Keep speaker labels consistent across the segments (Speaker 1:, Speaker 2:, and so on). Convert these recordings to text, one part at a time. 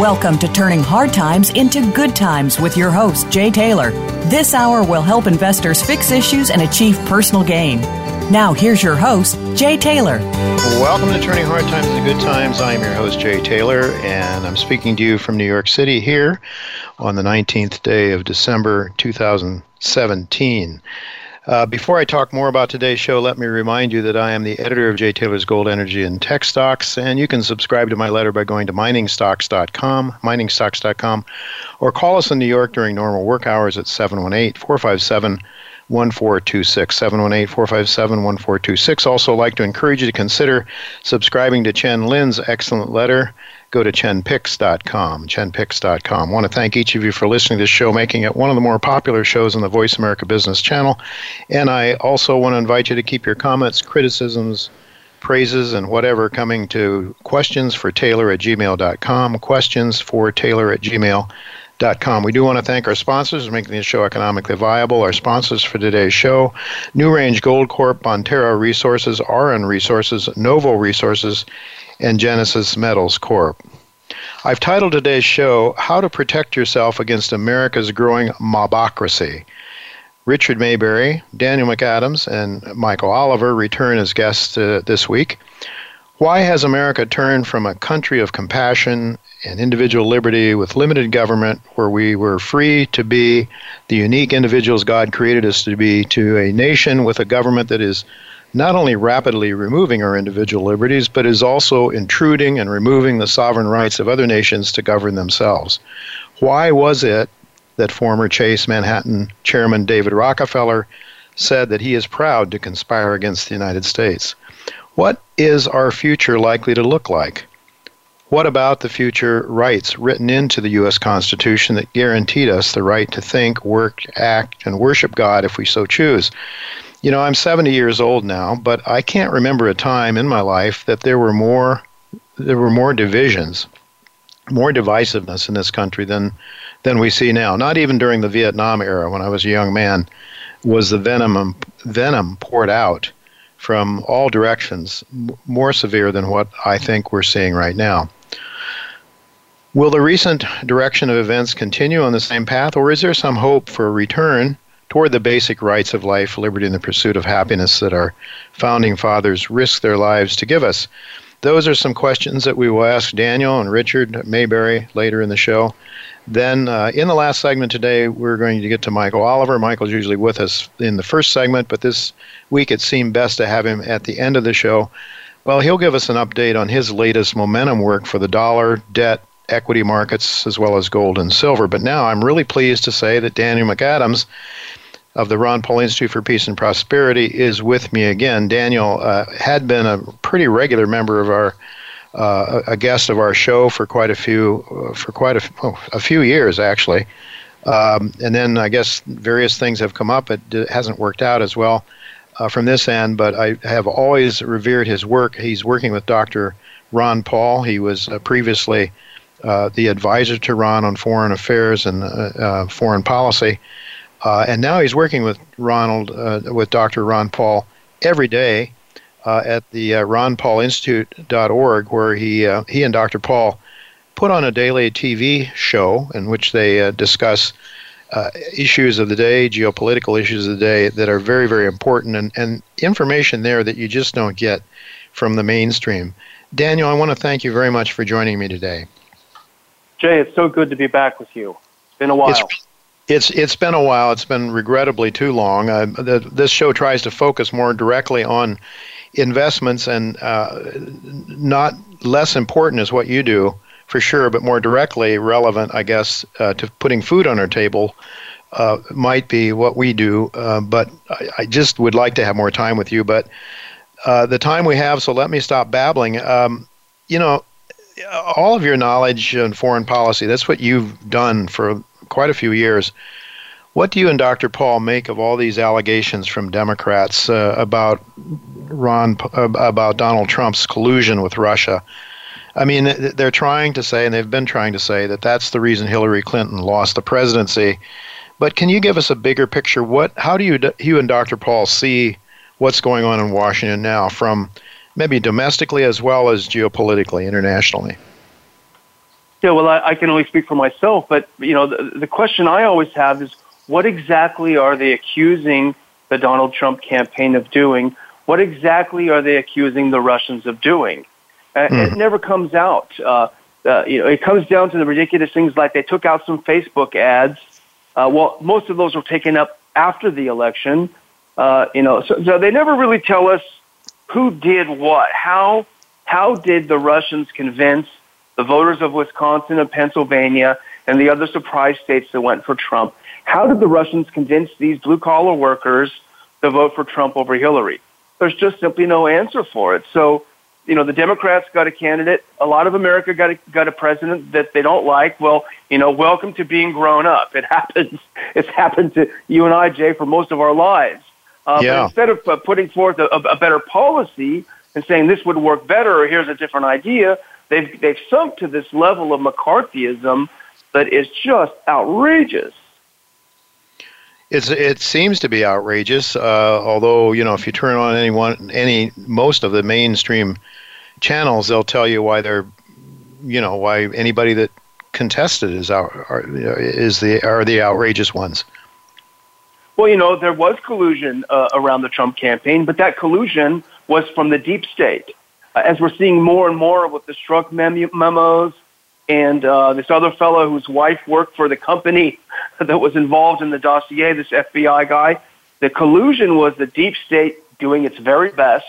Speaker 1: Welcome to Turning Hard Times into Good Times with your host, Jay Taylor. This hour will help investors fix issues and achieve personal gain. Now, here's your host, Jay Taylor.
Speaker 2: Welcome to Turning Hard Times into Good Times. I'm your host, Jay Taylor, and I'm speaking to you from New York City here on the 19th day of December 2017. Uh, before I talk more about today's show, let me remind you that I am the editor of Jay Taylor's Gold Energy and Tech Stocks, and you can subscribe to my letter by going to miningstocks.com, miningstocks.com, or call us in New York during normal work hours at 718 457 1426 718 457 1426. Also, like to encourage you to consider subscribing to Chen Lin's excellent letter go to chenpicks.com. Chenpicks.com. I want to thank each of you for listening to this show, making it one of the more popular shows on the Voice America Business Channel. And I also want to invite you to keep your comments, criticisms, praises, and whatever coming to questions for Taylor at gmail.com. Questions for Taylor at gmail.com. We do want to thank our sponsors for making this show economically viable. Our sponsors for today's show NewRange Gold Corp, Bonterra Resources, Auryn Resources, Novo Resources, and Genesis Metals Corp. I've titled today's show How to Protect Yourself Against America's Growing Mobocracy. Richard Maybury, Daniel McAdams, and Michael Oliver return as guests uh, this week. Why has America turned from a country of compassion and individual liberty with limited government, where we were free to be the unique individuals God created us to be, to a nation with a government that is not only rapidly removing our individual liberties, but is also intruding and removing the sovereign rights of other nations to govern themselves. Why was it that former Chase Manhattan chairman David Rockefeller said that he is proud to conspire against the United States? What is our future likely to look like? What about the future rights written into the U.S. Constitution that guaranteed us the right to think, work, act, and worship God if we so choose? You know, I'm 70 years old now, but I can't remember a time in my life that there were more there were more divisions, more divisiveness in this country than than we see now. Not even during the Vietnam era when I was a young man was the venom venom poured out from all directions more severe than what I think we're seeing right now. Will the recent direction of events continue on the same path, or is there some hope for a return toward the basic rights of life, liberty, and the pursuit of happiness that our founding fathers risked their lives to give us? Those are some questions that we will ask Daniel and Richard Maybury later in the show. Then, uh, in the last segment today, we're going to get to Michael Oliver. Michael's usually with us in the first segment, but this week it seemed best to have him at the end of the show. Well, he'll give us an update on his latest momentum work for the dollar, debt, equity markets, as well as gold and silver. But now I'm really pleased to say that Daniel McAdams of the Ron Paul Institute for Peace and Prosperity is with me again. Daniel uh, had been a pretty regular member of our uh, a guest of our show for quite a few for quite a, oh, a few years actually, um, and then I guess various things have come up. It, it hasn't worked out as well uh, from this end, but I have always revered his work. He's working with Dr. Ron Paul. He was uh, previously uh, the advisor to Ron on foreign affairs and foreign policy. Uh, and now he's working with Ronald, uh, with Dr. Ron Paul every day uh, at the uh, ronpaulinstitute.org, where he, uh, he and Dr. Paul put on a daily TV show in which they uh, discuss uh, issues of the day, geopolitical issues of the day that are very, very important, and, and information there that you just don't get from the mainstream. Daniel, I want to thank you very much for joining me today.
Speaker 3: Jay, it's so good to be back with you. It's been a while.
Speaker 2: It's, It's it's been a while. It's been regrettably too long. Uh, the, this show tries to focus more directly on investments and uh, not less important is what you do for sure, but more directly relevant, I guess, uh, to putting food on our table. Uh, might be what we do, uh, but I, I, just would like to have more time with you. But uh, the time we have, so let me stop babbling. Um, you know, all of your knowledge in foreign policy, that's what you've done for quite a few years. What do you and Dr. Paul make of all these allegations from Democrats uh, about Ron uh, about Donald Trump's collusion with Russia? I mean, they're trying to say, and they've been trying to say, that that's the reason Hillary Clinton lost the presidency. But can you give us a bigger picture? What, how do you, you and Dr. Paul see what's going on in Washington now, from maybe domestically as well as geopolitically, internationally?
Speaker 3: Yeah, well, I, I can only speak for myself, but you know, the, the question I always have is, what exactly are they accusing the Donald Trump campaign of doing? What exactly are they accusing the Russians of doing? Mm. It never comes out. Uh, uh, you know, it comes down to the ridiculous things like they took out some Facebook ads. Uh, well, most of those were taken up after the election. Uh, you know, so, so they never really tell us who did what. How how did the Russians convince the voters of Wisconsin and Pennsylvania and the other surprise states that went for Trump. How did the Russians convince these blue collar workers to vote for Trump over Hillary? There's just simply no answer for it. So, you know, the Democrats got a candidate. A lot of America got a, got a president that they don't like. Well, you know, welcome to being grown up. It happens. It's happened to you and I, Jay, for most of our lives. Uh, yeah. Instead of uh, putting forth a, a better policy and saying this would work better or here's a different idea, They've, they've sunk to this level of McCarthyism that is just outrageous.
Speaker 2: It's, it seems to be outrageous, uh, although, you know, if you turn on any one, any, most of the mainstream channels, they'll tell you why they're, you know, why anybody that contested is out, are, is the, are the outrageous ones.
Speaker 3: Well, you know, there was collusion uh, around the Trump campaign, but that collusion was from the deep state as we're seeing more and more with the Strzok memos and uh, this other fellow whose wife worked for the company that was involved in the dossier, this FBI guy, the collusion was the deep state doing its very best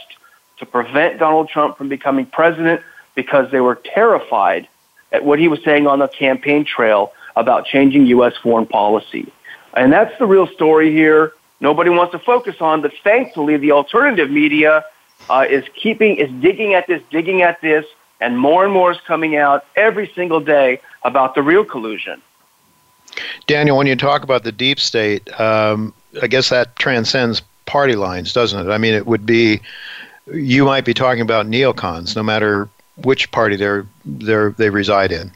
Speaker 3: to prevent Donald Trump from becoming president because they were terrified at what he was saying on the campaign trail about changing U.S. foreign policy. And that's the real story here. Nobody wants to focus on, but thankfully the alternative media uh, is keeping, is digging at this, digging at this, and more and more is coming out every single day about the real collusion.
Speaker 2: Daniel, when you talk about the deep state, um, I guess that transcends party lines, doesn't it? I mean, it would be, you might be talking about neocons, no matter which party they're, they're, they reside in.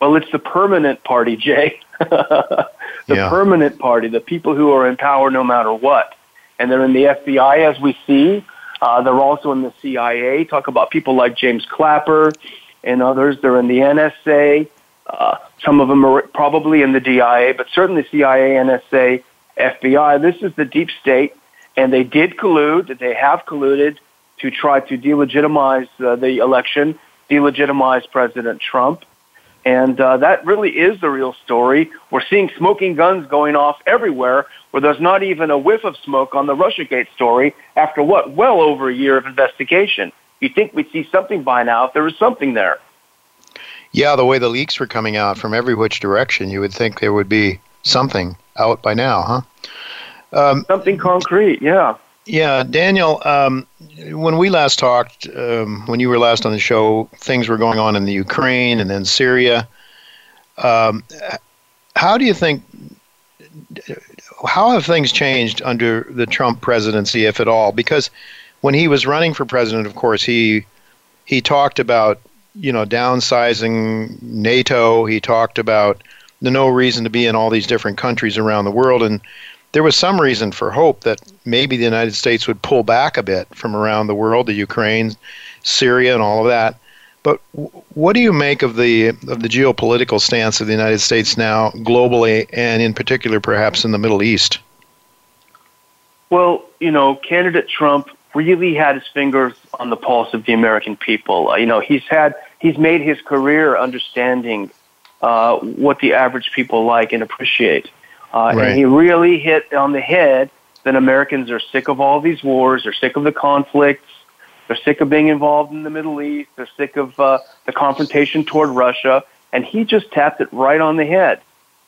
Speaker 3: Well, it's the permanent party, Jay. the yeah. permanent party, the people who are in power no matter what. And they're in the FBI, as we see. Uh, they're also in the CIA. Talk about people like James Clapper and others. They're in the NSA. Uh, some of them are probably in the DIA, but certainly CIA, NSA, FBI. This is the deep state, and they did collude. They have colluded to try to delegitimize uh, the election, delegitimize President Trump. And uh, that really is the real story. We're seeing smoking guns going off everywhere where there's not even a whiff of smoke on the Russiagate story after what? Well over a year of investigation. You'd think we'd see something by now if there was something there.
Speaker 2: Yeah, the way the leaks were coming out from every which direction, you would think there would be something out by now, huh?
Speaker 3: Um, something concrete, yeah.
Speaker 2: Yeah, Daniel, um, when we last talked, um, when you were last on the show, things were going on in the Ukraine and then Syria. Um, how do you think, how have things changed under the Trump presidency, if at all? Because when he was running for president, of course, he he talked about you know downsizing NATO. He talked about the no reason to be in all these different countries around the world, and there was some reason for hope that maybe the United States would pull back a bit from around the world, the Ukraine, Syria, and all of that. But what do you make of the of the geopolitical stance of the United States now, globally, and in particular, perhaps in the Middle East?
Speaker 3: Well, you know, candidate Trump really had his fingers on the pulse of the American people. Uh, you know, he's had he's made his career understanding uh, what the average people like and appreciate. Uh,
Speaker 2: right.
Speaker 3: And he really hit on the head that Americans are sick of all these wars, they're sick of the conflicts, they're sick of being involved in the Middle East, they're sick of uh, the confrontation toward Russia, and he just tapped it right on the head.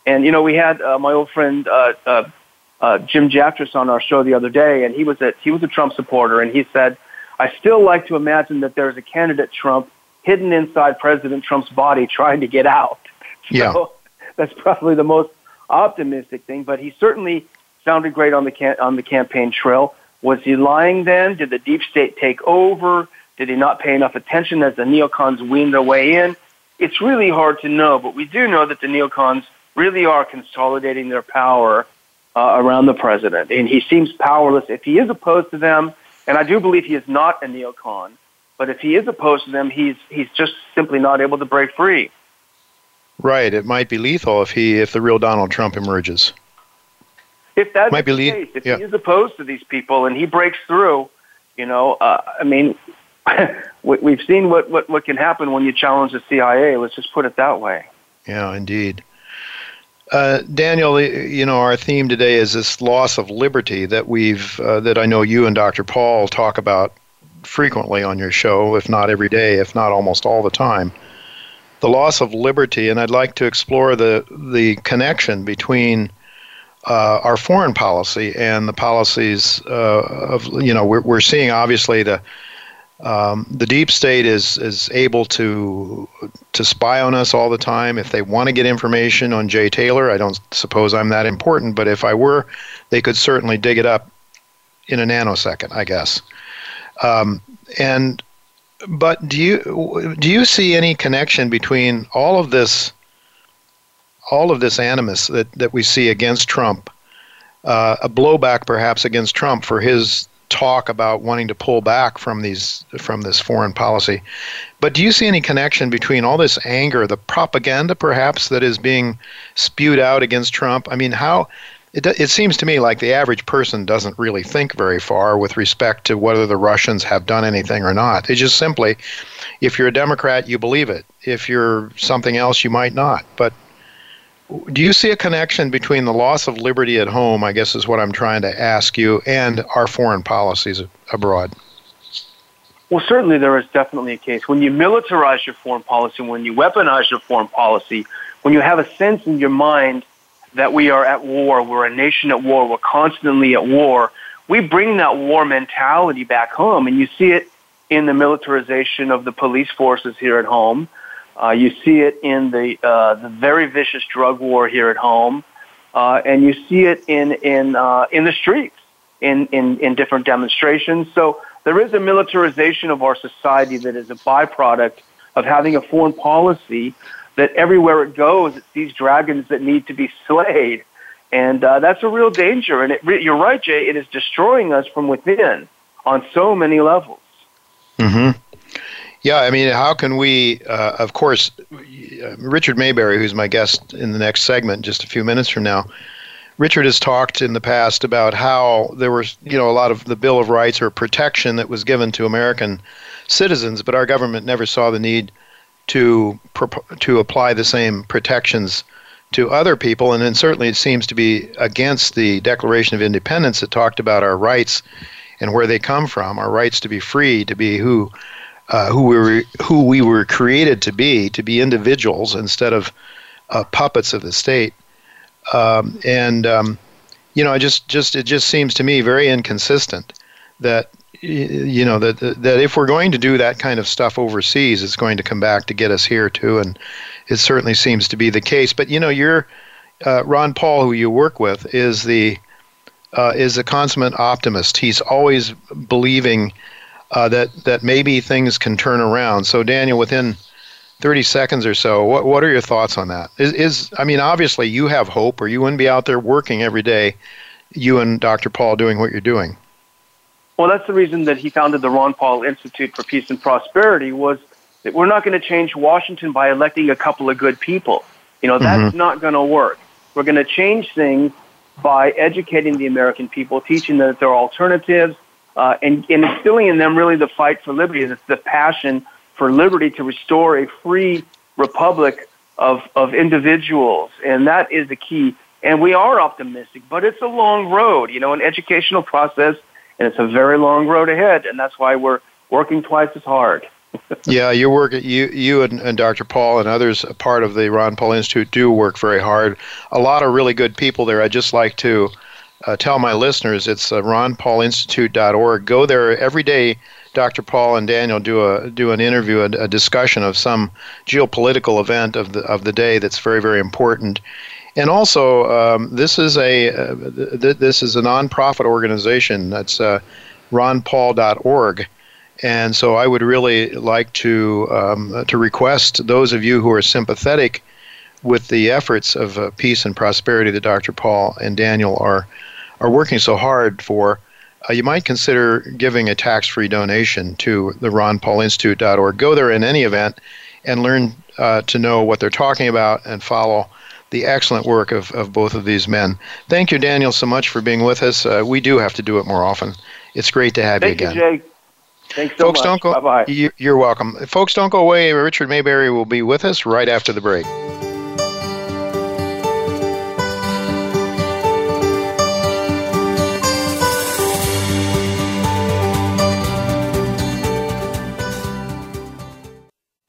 Speaker 3: And you know, we had uh, my old friend uh, uh, uh, Jim Jatras on our show the other day, and he was a he was a Trump supporter, and he said, "I still like to imagine that there's a candidate Trump hidden inside President Trump's body trying to get out."
Speaker 2: So yeah.
Speaker 3: that's probably the most optimistic thing, but he certainly sounded great on the can- on the campaign trail. Was he lying then? Did the deep state take over? Did he not pay enough attention as the neocons weaned their way in? It's really hard to know, but we do know that the neocons really are consolidating their power uh, around the president, and he seems powerless. If he is opposed to them, and I do believe he is not a neocon, but if he is opposed to them, he's he's just simply not able to break free.
Speaker 2: Right. It might be lethal if he if the real Donald Trump emerges.
Speaker 3: If that's might the be case, if yeah. he is opposed to these people and he breaks through, you know, uh, I mean, we've seen what, what, what can happen when you challenge the CIA. Let's just put it that way.
Speaker 2: Yeah, indeed. Uh, Daniel, you know, our theme today is this loss of liberty that we've, uh, that I know you and Dr. Paul talk about frequently on your show, if not every day, if not almost all the time. The loss of liberty, and I'd like to explore the the connection between uh, our foreign policy and the policies uh, of you know we're, we're seeing obviously the um, the deep state is is able to to spy on us all the time. If they want to get information on Jay Taylor I don't suppose I'm that important but if I were they could certainly dig it up in a nanosecond I guess. Um, and but do you do you see any connection between all of this all of this animus that, that we see against Trump, uh, a blowback perhaps against Trump for his talk about wanting to pull back from these from this foreign policy. But do you see any connection between all this anger, the propaganda perhaps that is being spewed out against Trump? I mean, how it, it seems to me like the average person doesn't really think very far with respect to whether the Russians have done anything or not. They just simply, if you're a Democrat, you believe it. If you're something else, you might not. But do you see a connection between the loss of liberty at home, I guess is what I'm trying to ask you, and our foreign policies abroad?
Speaker 3: Well, certainly there is definitely a case. When you militarize your foreign policy, when you weaponize your foreign policy, when you have a sense in your mind that we are at war, we're a nation at war, we're constantly at war, we bring that war mentality back home, and you see it in the militarization of the police forces here at home. Uh, you see it in the uh, the very vicious drug war here at home, uh, and you see it in in uh, in the streets, in, in in different demonstrations. So there is a militarization of our society that is a byproduct of having a foreign policy that everywhere it goes, it sees dragons that need to be slayed, and uh, that's a real danger. And it, you're right, Jay. It is destroying us from within on so many levels.
Speaker 2: Mm-hmm. Yeah, I mean, how can we? Uh, of course, Richard Maybury, who's my guest in the next segment, just a few minutes from now. Richard has talked in the past about how there was, you know, a lot of the Bill of Rights or protection that was given to American citizens, but our government never saw the need to to apply the same protections to other people, and then certainly it seems to be against the Declaration of Independence that talked about our rights and where they come from, our rights to be free, to be who uh, who we were who we were created to be, to be individuals instead of uh, puppets of the state. Um, and um, you know, I just just it just seems to me very inconsistent that you know that that if we're going to do that kind of stuff overseas, it's going to come back to get us here too, and it certainly seems to be the case. But you know, you're uh, Ron Paul, who you work with, is the uh, is a consummate optimist. He's always believing uh, that that maybe things can turn around. So Daniel, within 30 seconds or so, what what are your thoughts on that? Is is I mean, obviously you have hope, or you wouldn't be out there working every day, you and Dr. Paul doing what you're doing.
Speaker 3: Well, that's the reason that he founded the Ron Paul Institute for Peace and Prosperity was that we're not going to change Washington by electing a couple of good people. You know, that's mm-hmm. not going to work. We're going to change things by educating the American people, teaching them that there are alternatives, uh, and, and instilling in them really the fight for liberty, the, the passion for liberty to restore a free republic of, of individuals. And that is the key. And we are optimistic, but it's a long road, you know, an educational process, and it's a very long road ahead. And that's why we're working twice as hard.
Speaker 2: yeah, you work you you and, and, Dr. Paul and others, part of the Ron Paul Institute, do work very hard. A lot of really good people there. I just like to uh, tell my listeners it's uh, ronpaulinstitute.org. Go there every day. Dr. Paul and Daniel do a do an interview, a, a, discussion of some geopolitical event of the of the day that's very very important. And also, um, this is a uh, th- this is a nonprofit organization. That's uh, ronpaul.org. And so, I would really like to um, to request those of you who are sympathetic with the efforts of uh, peace and prosperity that Dr. Paul and Daniel are are working so hard for, uh, you might consider giving a tax-free donation to the ronpaulinstitute.org. Go there in any event and learn uh, to know what they're talking about and follow the excellent work of, of both of these men. Thank you, Daniel, so much for being with us. Uh, we do have to do it more often. It's great to have
Speaker 3: Thank
Speaker 2: you again.
Speaker 3: You, Jay. Thanks so
Speaker 2: Folks,
Speaker 3: much.
Speaker 2: Don't go,
Speaker 3: Bye-bye.
Speaker 2: You're welcome. Folks, don't go away. Richard Maybury will be with us right after the break.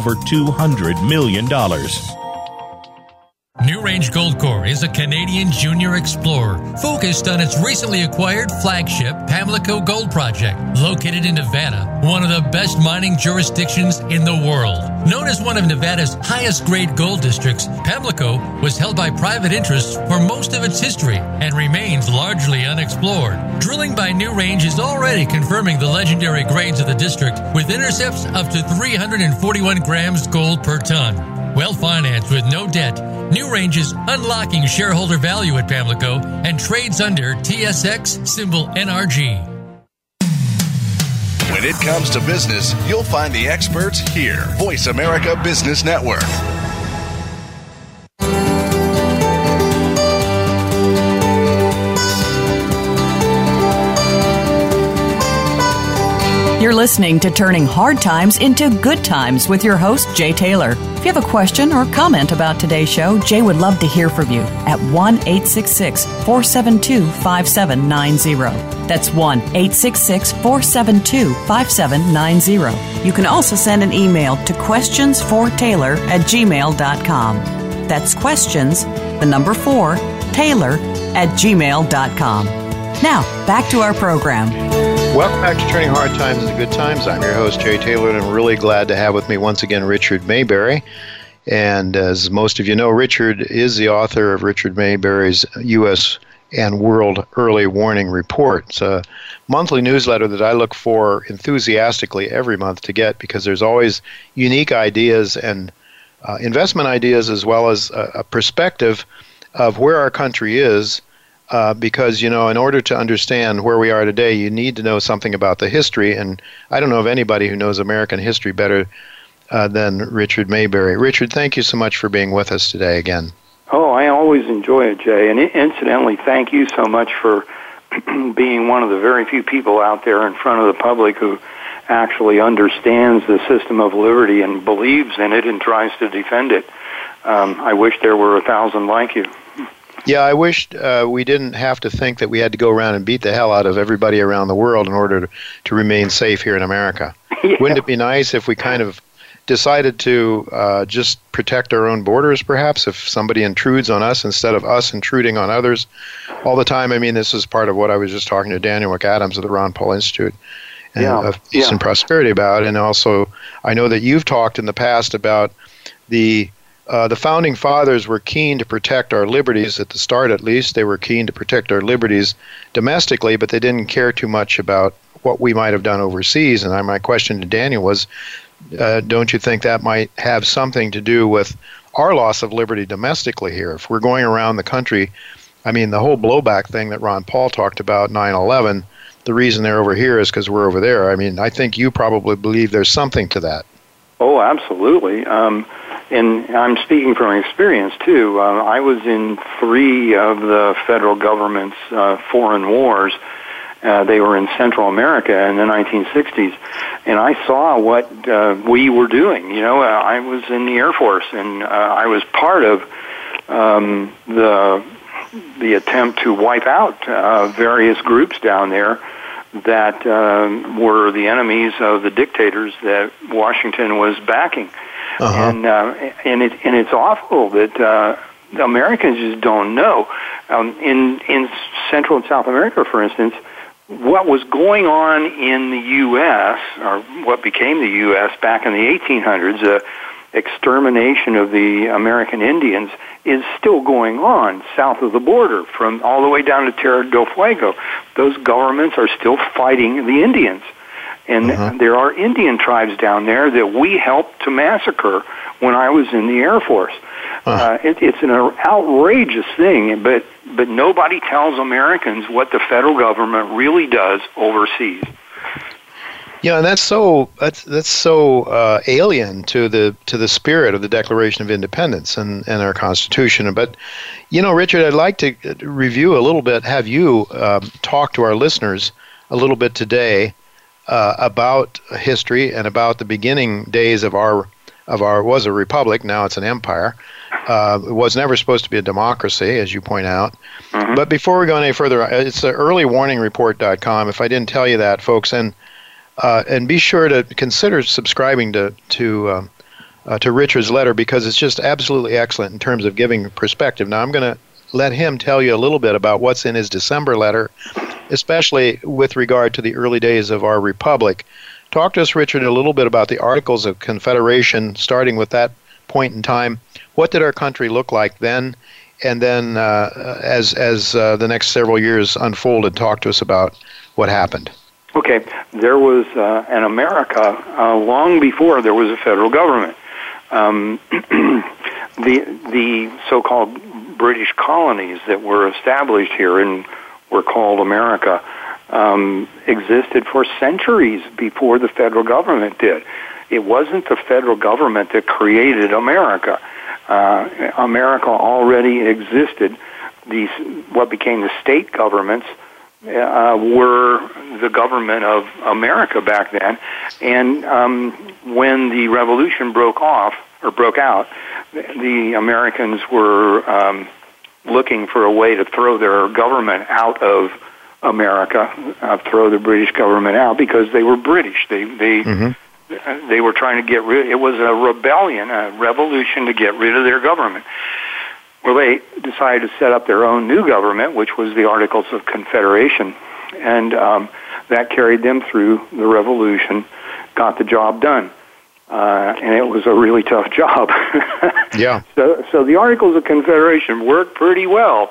Speaker 4: $200 million.
Speaker 5: NewRange Goldcorp is a Canadian junior explorer focused on its recently acquired flagship Pamlico Gold Project, located in Nevada, one of the best mining jurisdictions in the world. Known as one of Nevada's highest grade gold districts, Pamlico was held by private interests for most of its history and remains largely unexplored. Drilling by New Range is already confirming the legendary grades of the district with intercepts up to 341 grams gold per ton. Well financed with no debt, NewRange is unlocking shareholder value at Pamlico and trades under TSX symbol NRG.
Speaker 6: When it comes to business, you'll find the experts here. Voice America Business Network.
Speaker 1: You're listening to Turning Hard Times into Good Times with your host, Jay Taylor. If you have a question or comment about today's show, Jay would love to hear from you at 1 866 472 5790. That's 1 866 472 5790. You can also send an email to questionsfortaylor at gmail.com. That's questions, the number 4, Taylor at gmail.com. Now, back to our program.
Speaker 2: Welcome back to Turning Hard Times into Good Times. I'm your host, Jay Taylor, and I'm really glad to have with me once again Richard Maybury. And as most of you know, Richard is the author of Richard Maybury's U.S. and World Early Warning Report. It's a monthly newsletter that I look for enthusiastically every month to get because there's always unique ideas and uh, investment ideas as well as a, a perspective of where our country is uh, because you know in order to understand where we are today you need to know something about the history. And i don't know of anybody who knows american history better uh, than richard maybury. Richard thank you so much for being with us today again.
Speaker 7: Oh i always enjoy it jay. And incidentally thank you so much for being one of the very few people out there in front of the public who actually understands the system of liberty and believes in it and tries to defend it. Um, i wish there were a thousand like you
Speaker 2: yeah, I wish uh, we didn't have to think that we had to go around and beat the hell out of everybody around the world in order to, to remain safe here in America.
Speaker 7: Yeah.
Speaker 2: Wouldn't it be nice if we kind of decided to uh, just protect our own borders, perhaps, if somebody intrudes on us instead of us intruding on others all the time? I mean, this is part of what I was just talking to Daniel McAdams of the Ron Paul Institute and
Speaker 7: yeah.
Speaker 2: of peace
Speaker 7: yeah.
Speaker 2: and prosperity about. And also, I know that you've talked in the past about the uh, the founding fathers were keen to protect our liberties at the start, at least. They were keen to protect our liberties domestically, but they didn't care too much about what we might have done overseas. And my question to Daniel was, uh, don't you think that might have something to do with our loss of liberty domestically here? If we're going around the country, I mean, the whole blowback thing that Ron Paul talked about, 9 11, the reason they're over here is because we're over there. I mean, I think you probably believe there's something to that.
Speaker 7: Oh, absolutely. Um, and I'm speaking from experience too. Uh, I was in three of the federal government's uh, foreign wars. Uh, they were in Central America in the 1960s, and I saw what uh, we were doing. You know, uh, I was in the Air Force, and uh, I was part of um, the the attempt to wipe out uh, various groups down there that um, were the enemies of the dictators that Washington was backing. Uh-huh. And uh, and it and it's awful that uh, Americans just don't know. Um, in in Central and South America, for instance, what was going on in the U.S. or what became the U.S. back in the 1800s, the uh, extermination of the American Indians, is still going on south of the border, from all the way down to Terra del Fuego. Those governments are still fighting the Indians. And uh-huh. there are Indian tribes down there that we helped to massacre when I was in the Air Force. Uh-huh. Uh, it, it's an outrageous thing, but but nobody tells Americans what the federal government really does overseas.
Speaker 2: Yeah, and that's so that's that's so uh, alien to the to the spirit of the Declaration of Independence and, and our Constitution. But you know, Richard, I'd like to review a little bit. Have you um, talk to our listeners a little bit today uh, about history and about the beginning days of our of our was a republic. Now it's an empire. Uh, it was never supposed to be a democracy, as you point out. Mm-hmm. But before we go any further, uh, it's earlywarningreport.com. If I didn't tell you that, folks, and uh, and be sure to consider subscribing to to um, uh, to Richard's letter because it's just absolutely excellent in terms of giving perspective. Now I'm going to let him tell you a little bit about what's in his December letter, especially with regard to the early days of our republic. Talk to us, Richard, a little bit about the Articles of Confederation, starting with that point in time. What did our country look like then? And then, uh, as as uh, the next several years unfolded, talk to us about what happened.
Speaker 7: Okay, there was uh, an America uh, long before there was a federal government. Um, the the so-called British colonies that were established here and were called America um, existed for centuries before the federal government did. It wasn't the federal government that created America. Uh, America already existed. These what became the state governments uh, were the government of America back then, and um, when the revolution broke off or broke out, the Americans were um, looking for a way to throw their government out of America, uh, throw the British government out because they were British. They they mm-hmm. they were trying to get rid. It was a rebellion, a revolution to get rid of their government. Well, they decided to set up their own new government, which was the Articles of Confederation, and um, that carried them through the revolution, got the job done uh, and it was a really tough job.
Speaker 2: yeah.
Speaker 7: So, so the Articles of Confederation worked pretty well,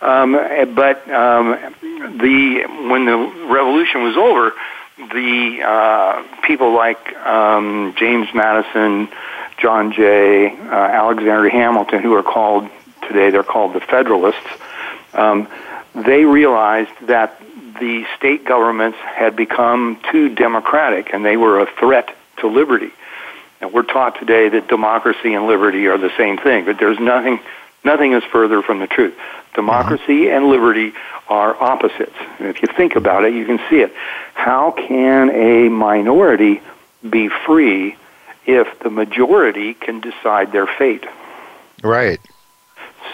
Speaker 7: um, but um, the when the revolution was over, the uh, people like um, James Madison, John Jay, uh, Alexander Hamilton, who are called today, they're called the Federalists. Um, they realized that the state governments had become too democratic, and they were a threat to liberty. And we're taught today that democracy and liberty are the same thing, but there's nothing, nothing is further from the truth. Democracy mm-hmm. and liberty are opposites. And if you think about it, you can see it. How can a minority be free if the majority can decide their fate?
Speaker 2: Right.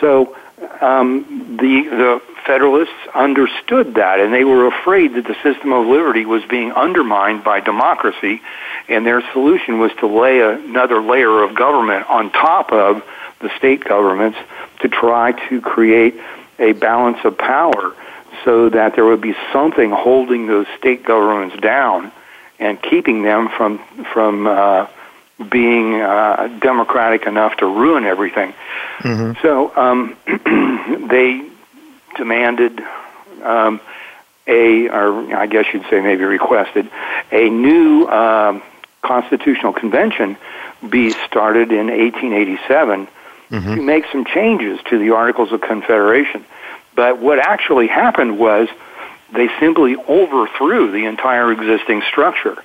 Speaker 7: So um, the the Federalists understood that, and they were afraid that the system of liberty was being undermined by democracy, and their solution was to lay another layer of government on top of the state governments to try to create a balance of power so that there would be something holding those state governments down and keeping them from from uh, being uh, democratic enough to ruin everything.
Speaker 2: Mm-hmm.
Speaker 7: So um, they demanded um, a, or I guess you'd say maybe requested, a new um, constitutional convention be started in 1887
Speaker 2: Mm-hmm.
Speaker 7: to make some changes to the Articles of Confederation. But what actually happened was they simply overthrew the entire existing structure.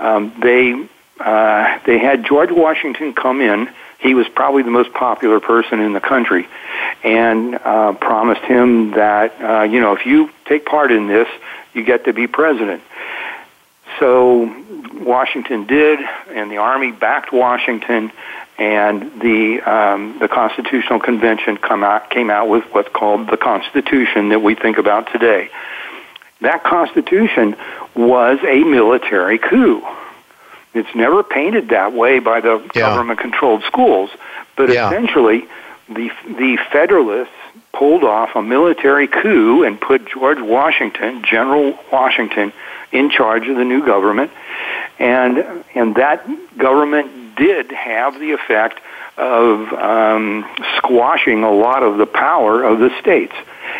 Speaker 7: Um, they uh, they had George Washington come in. He was probably the most popular person in the country, and uh, promised him that uh, you know if you take part in this, you get to be president. So Washington did, and the army backed Washington, and the um, the Constitutional Convention come out, came out with what's called the Constitution that we think about today. That Constitution was a military coup. It's never painted that way by the
Speaker 2: Yeah.
Speaker 7: government-controlled schools, but
Speaker 2: Yeah.
Speaker 7: essentially, the the Federalists pulled off a military coup and put George Washington, General Washington, in charge of the new government, and and that government did have the effect of um, squashing a lot of the power of the states.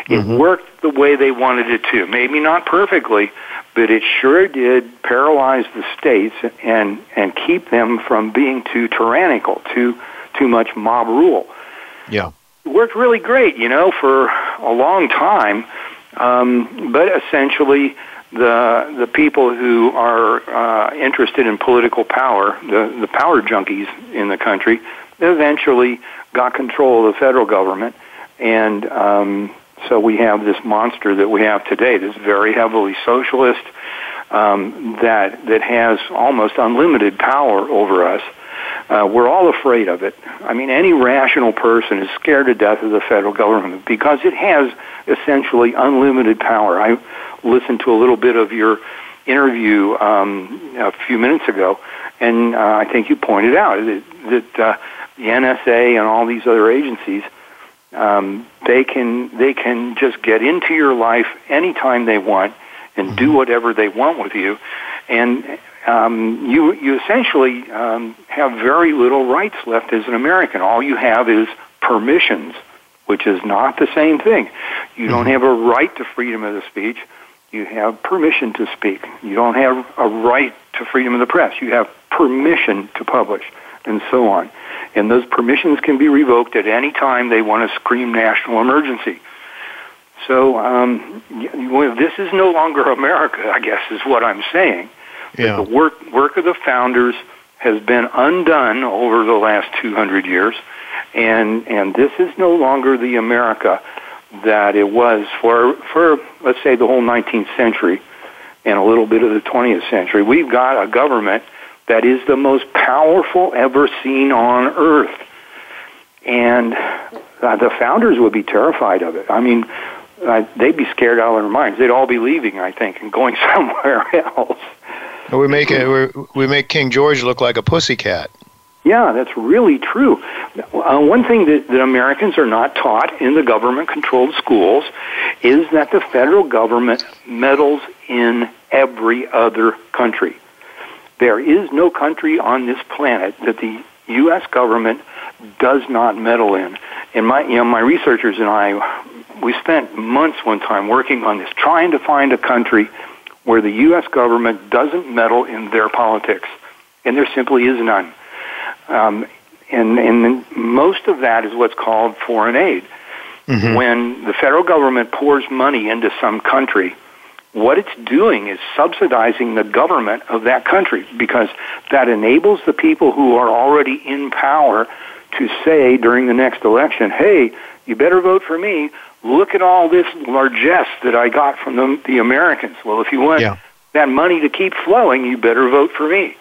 Speaker 7: It worked the way they wanted it to. Maybe not perfectly, but it sure did paralyze the states and and keep them from being too tyrannical, too too much mob rule.
Speaker 2: Yeah.
Speaker 7: It worked really great, you know, for a long time. Um, but essentially, the the people who are uh, interested in political power, the the power junkies in the country, eventually got control of the federal government, and um, so we have this monster that we have today, this very heavily socialist um, that that has almost unlimited power over us. Uh, we're all afraid of it. I mean, any rational person is scared to death of the federal government because it has essentially unlimited power. I listened to a little bit of your interview um, a few minutes ago, and uh, I think you pointed out that, that uh, the NSA and all these other agencies um, they can they can just get into your life anytime they want and do whatever they want with you, and um, you you essentially um, have very little rights left as an American. All you have is permissions, which is not the same thing. You don't have a right to freedom of the speech. You have permission to speak. You don't have a right to freedom of the press. You have permission to publish, and so on. And those permissions can be revoked at any time they want to scream national emergency. So um, this is no longer America, I guess, is what I'm saying.
Speaker 2: Yeah.
Speaker 7: The work work of the founders has been undone over the last 200 years, and and this is no longer the America that it was for for let's say the whole 19th century and a little bit of the 20th century. We've got a government that is the most powerful ever seen on earth, and uh, the founders would be terrified of it. I mean. Uh, they'd be scared out of their minds. They'd all be leaving, I think, and going somewhere else.
Speaker 2: We make it. we- We make King George look like a pussycat.
Speaker 7: Yeah, that's really true. Uh, one thing that, that Americans are not taught in the government controlled schools is that the federal government meddles in every other country. There is no country on this planet that the U.S. government does not meddle in. And my, you know, my researchers and I, we spent months one time working on this, trying to find a country where the U.S. government doesn't meddle in their politics, and there simply is none. Um, and, and most of that is what's called foreign aid. When the federal government pours money into some country, what it's doing is subsidizing the government of that country because that enables the people who are already in power to say during the next election, hey, you better vote for me. Look at all this largesse that I got from the, the Americans. Well, if you want
Speaker 2: Yeah.
Speaker 7: that money to keep flowing, you better vote for me.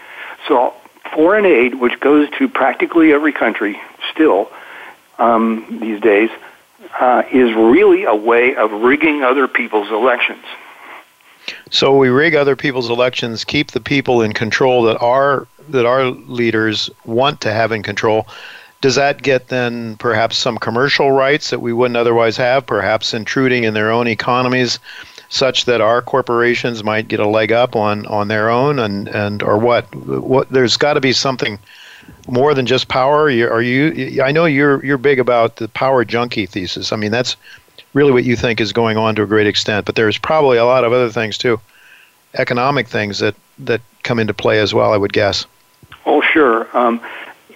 Speaker 7: So foreign aid, which goes to practically every country still um, these days, uh, is really a way of rigging other people's elections.
Speaker 2: So we rig other people's elections, keep the people in control that our that our leaders want to have in control. Does that get then perhaps some commercial rights that we wouldn't otherwise have, perhaps intruding in their own economies, such that our corporations might get a leg up on, on their own, and, and or what? What there's got to be something more than just power? Are you? I know you're you're big about the power junkie thesis. I mean, that's really what you think is going on to a great extent. But there's probably a lot of other things too, economic things that that come into play as well. I would guess.
Speaker 7: Oh, sure. Um,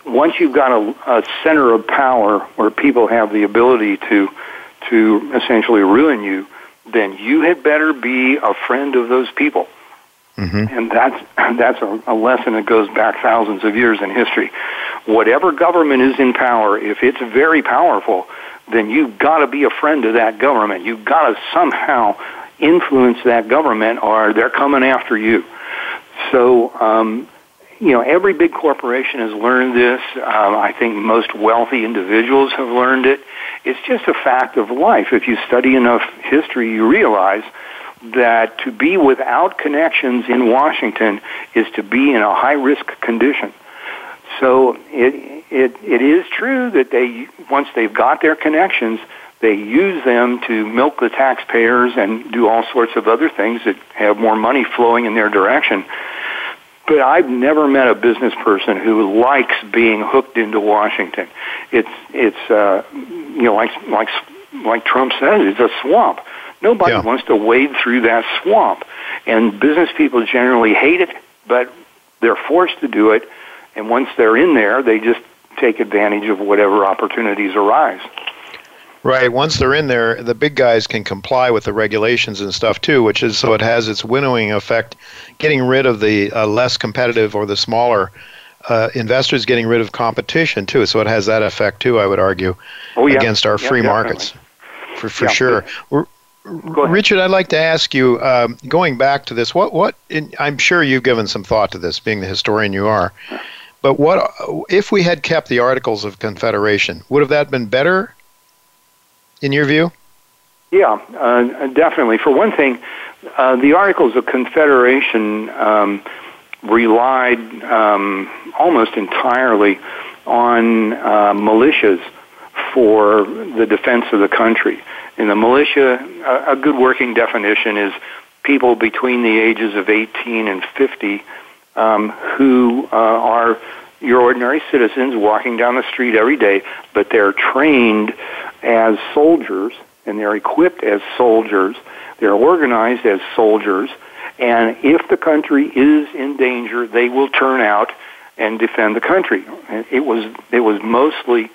Speaker 7: once you've got a, a center of power where people have the ability to to essentially ruin you, then you had better be a friend of those people. Mm-hmm. And that's that's a, a lesson that goes back thousands of years in history. Whatever government is in power, if it's very powerful, then you've got to be a friend of that government. You've got to somehow influence that government, or they're coming after you. So, um, you know, every big corporation has learned this. Um, I think most wealthy individuals have learned it. It's just a fact of life. If you study enough history, you realize that to be without connections in Washington is to be in a high risk condition. So it, it, it is true that they, once they've got their connections, they use them to milk the taxpayers and do all sorts of other things that have more money flowing in their direction. But I've never met a business person who likes being hooked into Washington. It's it's uh, you know like like like Trump says, it's a swamp. Nobody yeah. wants to wade through that swamp, and business people generally hate it, but they're forced to do it. And once they're in there, they just take advantage of whatever opportunities arise.
Speaker 2: Right. Once they're in there, the big guys can comply with the regulations and stuff too, which is so it has its winnowing effect, getting rid of the uh, less competitive or the smaller uh, investors, getting rid of competition too. So it has that effect too. I would argue
Speaker 7: oh, yeah.
Speaker 2: against our
Speaker 7: yeah,
Speaker 2: free
Speaker 7: definitely.
Speaker 2: markets, for for
Speaker 7: Yeah.
Speaker 2: sure. Richard, I'd like to ask you, um, going back to this, what what in, I'm sure you've given some thought to this, being the historian you are. But what if we had kept the Articles of Confederation? Would have that been better, in your view?
Speaker 7: Yeah, uh, definitely. For one thing, uh, the Articles of Confederation um, relied um, almost entirely on uh, militias for the defense of the country. In the militia, a, a good working definition is people between the ages of 18 and 50 um, who uh, are your ordinary citizens walking down the street every day, but they're trained as soldiers and they're equipped as soldiers. They're organized as soldiers, and if the country is in danger, they will turn out and defend the country. It was it was mostly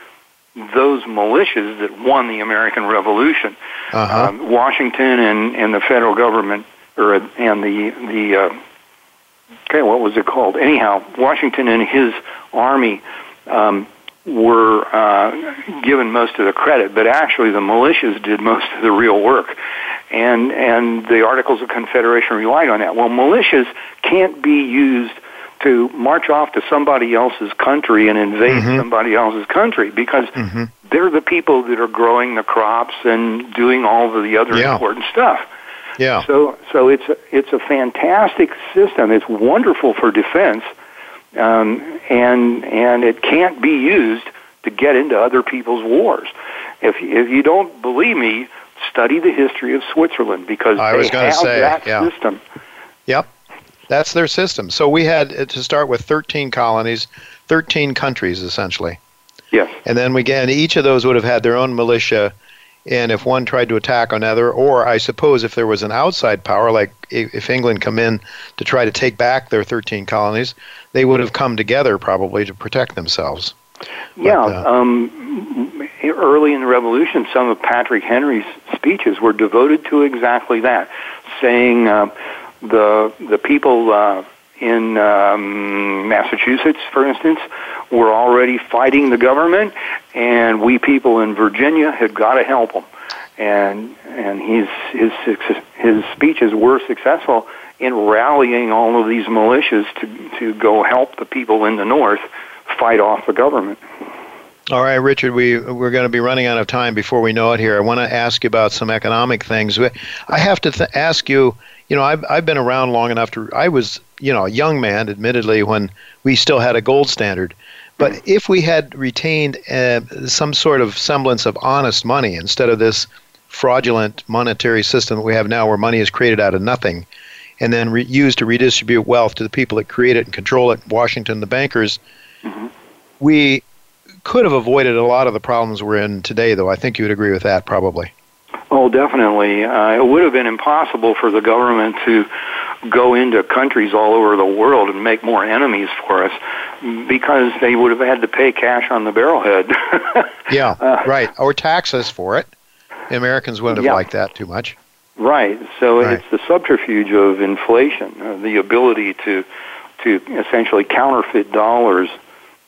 Speaker 7: those militias that won the American Revolution.
Speaker 2: Uh-huh.
Speaker 7: Um, Washington and, and the federal government, or and the the uh, okay, what was it called? Anyhow, Washington and his army um, were uh, given most of the credit, but actually the militias did most of the real work, and and the Articles of Confederation relied on that. Well, militias can't be used to march off to somebody else's country and invade
Speaker 2: Mhm.
Speaker 7: somebody else's country because
Speaker 2: Mm-hmm.
Speaker 7: they're the people that are growing the crops and doing all of the other
Speaker 2: Yeah.
Speaker 7: important stuff.
Speaker 2: Yeah.
Speaker 7: So so it's a, it's a fantastic system. It's wonderful for defense, um, and and it can't be used to get into other people's wars. If if you don't believe me, study the history of Switzerland because
Speaker 2: I
Speaker 7: they
Speaker 2: was gonna
Speaker 7: have
Speaker 2: say,
Speaker 7: that
Speaker 2: yeah.
Speaker 7: system.
Speaker 2: Yep. That's their system. So we had uh, to start with 13 colonies, 13 countries essentially.
Speaker 7: Yes.
Speaker 2: And then we again, each of those would have had their own militia. And if one tried to attack another, or I suppose if there was an outside power, like if England come in to try to take back their 13 colonies, they would have come together probably to protect themselves.
Speaker 7: Yeah,
Speaker 2: uh,
Speaker 7: um, early in the Revolution, some of Patrick Henry's speeches were devoted to exactly that, saying uh, the the people uh, in um, Massachusetts, for instance, were already fighting the government, and we people in Virginia had got to help them. And and his his his speeches were successful in rallying all of these militias to to go help the people in the north fight off the government.
Speaker 2: All right, Richard, we we're going to be running out of time before we know it here. I want to ask you about some economic things. I have to th- ask you. You know, I've I've been around long enough to. I was you know a young man, admittedly, when we still had a gold standard. But if we had retained uh, some sort of semblance of honest money instead of this fraudulent monetary system that we have now, where money is created out of nothing, and then re- used to redistribute wealth to the people that create it and control it, Washington, the bankers, we could have avoided a lot of the problems we're in today, though. I think you would agree with that, probably.
Speaker 7: Oh, definitely. Uh, it would have been impossible for the government to go into countries all over the world and make more enemies for us because they would have had to pay cash on the barrelhead.
Speaker 2: yeah, uh, right. Or taxes for it. The Americans wouldn't have yeah. liked that too much.
Speaker 7: Right. So right. it's the subterfuge of inflation, uh, the ability to to essentially counterfeit dollars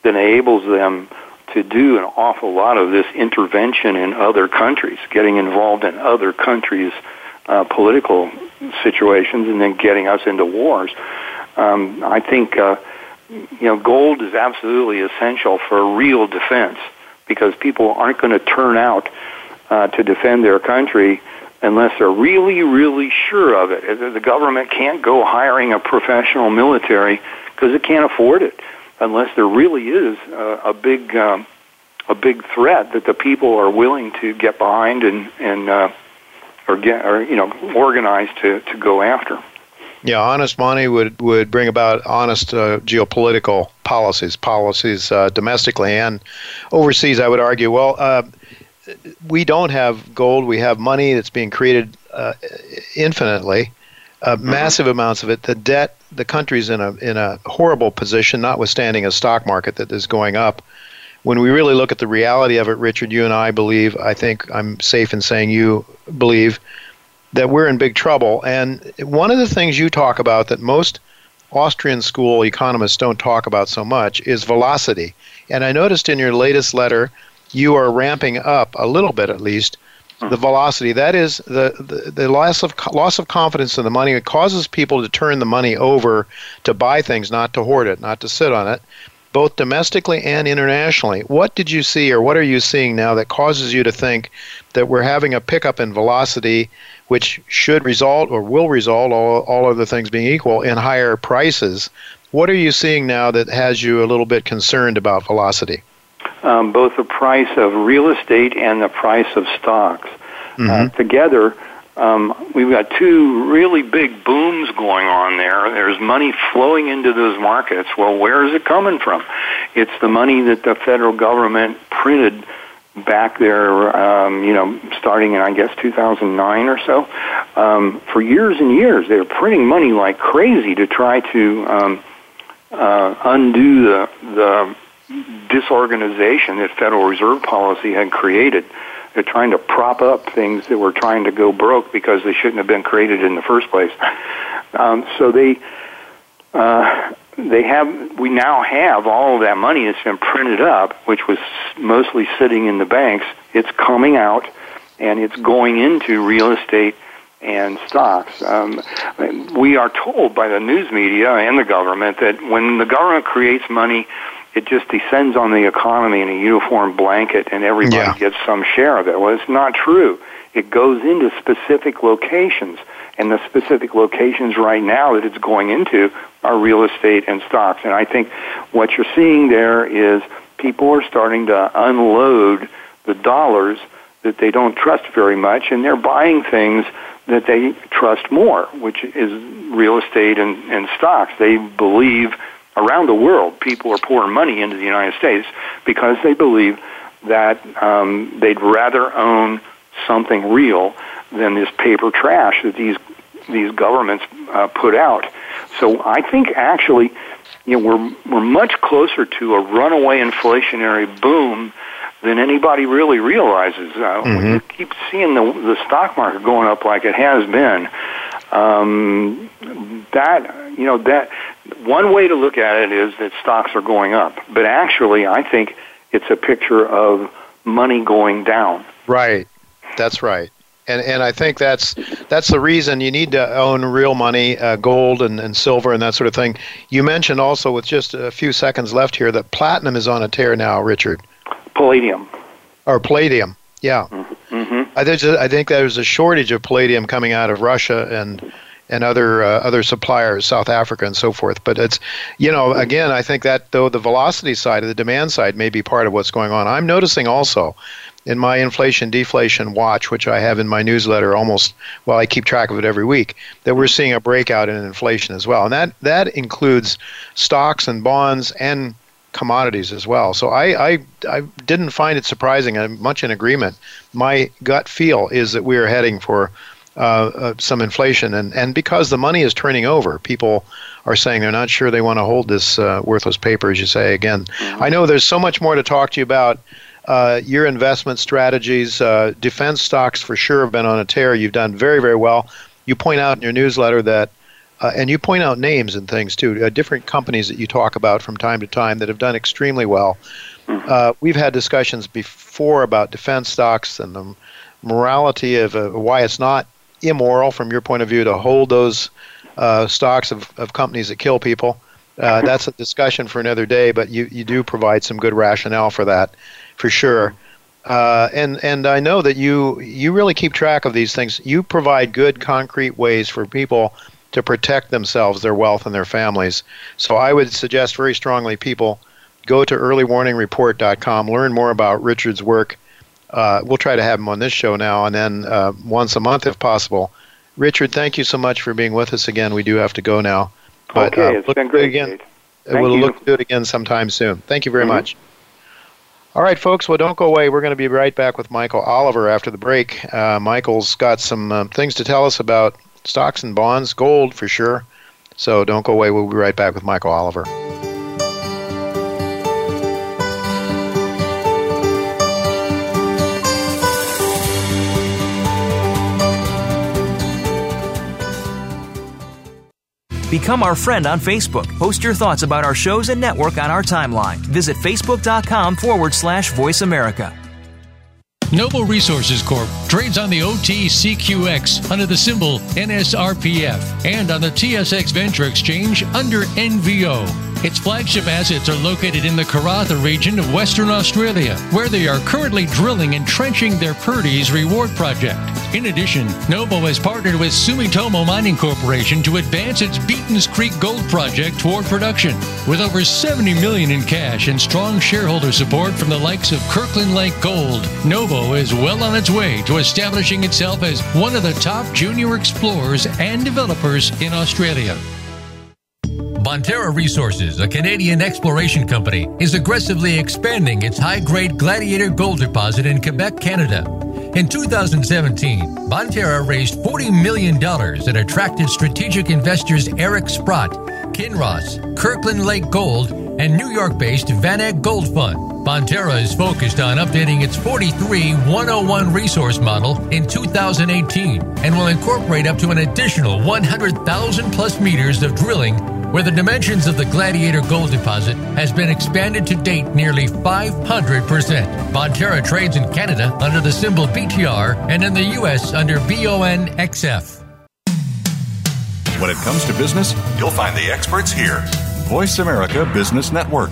Speaker 7: that enables them to do an awful lot of this intervention in other countries, getting involved in other countries' uh, political situations, and then getting us into wars. Um, I think uh, you know gold is absolutely essential for real defense because people aren't going to turn out uh, to defend their country unless they're really, really sure of it. The government can't go hiring a professional military because it can't afford it unless there really is a, a big um, a big threat that the people are willing to get behind and and uh, or get or you know organize to to go after.
Speaker 2: Yeah, honest money would would bring about honest uh, geopolitical policies, policies uh, domestically and overseas. I would argue. Well, uh, we don't have gold. We have money that's being created uh, infinitely, uh, mm-hmm. massive amounts of it. The debt, the country's in a in a horrible position, notwithstanding a stock market that is going up when we really look at the reality of it, Richard, you and I believe, I think I'm safe in saying you believe, that we're in big trouble. And one of the things you talk about that most Austrian school economists don't talk about so much is velocity. And I noticed in your latest letter, you are ramping up a little bit at least hmm. the velocity. That is the, the, the loss of loss of confidence in the money. It causes people to turn the money over to buy things, not to hoard it, not to sit on it both domestically and internationally. What did you see or what are you seeing now that causes you to think that we're having a pickup in velocity, which should result or will result, all, all other things being equal, in higher prices? What are you seeing now that has you a little bit concerned about velocity?
Speaker 7: Um, both the price of real estate and the price of stocks. Mm-hmm. Uh, together, um, we've got two really big booms going on there. There's money flowing into those markets. Well, where is it coming from? It's the money that the federal government printed back there, um, you know, starting in I guess 2009 or so. Um, for years and years, they were printing money like crazy to try to um, uh, undo the the disorganization that Federal Reserve policy had created. They're trying to prop up things that were trying to go broke because they shouldn't have been created in the first place. Um, so they uh, they have we now have all of that money that's been printed up, which was mostly sitting in the banks. It's coming out and it's going into real estate and stocks. Um, we are told by the news media and the government that when the government creates money it just descends on the economy in a uniform blanket and everybody yeah. gets some share of it. Well, it's not true. It goes into specific locations, and the specific locations right now that it's going into are real estate and stocks. And I think what you're seeing there is people are starting to unload the dollars that they don't trust very much, and they're buying things that they trust more, which is real estate and, and stocks. They believe around the world, people are pouring money into the United States because they believe that um, they'd rather own something real than this paper trash that these these governments uh, put out. So I think actually, you know, we're we're much closer to a runaway inflationary boom than anybody really realizes. Uh, mm-hmm. When you keep seeing the the stock market going up like it has been, um, that you know that one way to look at it is that stocks are going up, but actually, I think it's a picture of money going down.
Speaker 2: Right. That's right. And, and I think that's that's the reason you need to own real money, uh, gold and, and silver and that sort of thing. You mentioned also, with just a few seconds left here, that platinum is on a tear now, Richard.
Speaker 7: Palladium.
Speaker 2: Or palladium, yeah. Mm-hmm. I, think, I think there's a shortage of palladium coming out of Russia and and other uh, other suppliers, South Africa and so forth. But it's you know again, I think that though the velocity side of the demand side may be part of what's going on. I'm noticing also in my inflation deflation watch, which I have in my newsletter almost well, I keep track of it every week, that we're seeing a breakout in inflation as well, and that that includes stocks and bonds and commodities as well. So I, I, I didn't find it surprising. I'm much in agreement. My gut feel is that we are heading for uh, uh, some inflation, and, and because the money is turning over, people are saying they're not sure they want to hold this uh, worthless paper, as you say. Again, I know there's so much more to talk to you about. Uh, your investment strategies, uh, defense stocks for sure have been on a tear. You've done very, very well. You point out in your newsletter that uh, and you point out names and things too, uh, different companies that you talk about from time to time that have done extremely well. Mm-hmm. Uh, we've had discussions before about defense stocks and the morality of uh, why it's not immoral, from your point of view, to hold those uh, stocks of, of companies that kill people. Uh, that's a discussion for another day, but you, you do provide some good rationale for that, for sure. Uh, and and I know that you you really keep track of these things. You provide good concrete ways for people to protect themselves, their wealth, and their families. So I would suggest very strongly people go to earlywarningreport.com, learn more about Richard's work. Uh, we'll try to have him on this show now and then uh, once a month if possible. Richard, thank you so much for being with us again. We do have to go now.
Speaker 7: But, okay, uh, it's been great.
Speaker 2: Again. We'll look to do it again sometime soon. Thank you very mm-hmm. much. All right, folks. Well, don't go away. We're going to be right back with Michael Oliver after the break. Uh, Michael's got some uh, things to tell us about stocks and bonds, gold for sure. So don't go away. We'll be right back with Michael Oliver.
Speaker 8: Become our friend on Facebook. Post your thoughts about our shows and network on our timeline. Visit facebook.com forward slash voice America.
Speaker 5: Novo Resources Corp trades on the OTCQX under the symbol NSRPF and on the TSX Venture Exchange under NVO. Its flagship assets are located in the Karratha region of Western Australia, where they are currently drilling and trenching their Purdy's Reward project. In addition, Novo has partnered with Sumitomo Mining Corporation to advance its Beaton's Creek Gold project toward production. With over 70 million in cash and strong shareholder support from the likes of Kirkland Lake Gold, Novo is well on its way to establishing itself as one of the top junior explorers and developers in Australia. Bonterra Resources, a Canadian exploration company, is aggressively expanding its high grade Gladiator gold deposit in Quebec, Canada. In 2017, Bonterra raised $40 million and attracted strategic investors Eric Sprott, Kinross, Kirkland Lake Gold, and New York based VanEck Gold Fund. Bonterra is focused on updating its 43 101 resource model in 2018 and will incorporate up to an additional 100,000 plus meters of drilling where the dimensions of the Gladiator gold deposit has been expanded to date nearly 500%. Bonterra trades in Canada under the symbol BTR and in the U.S. under BONXF.
Speaker 9: When it comes to business, you'll find the experts here. Voice America Business Network.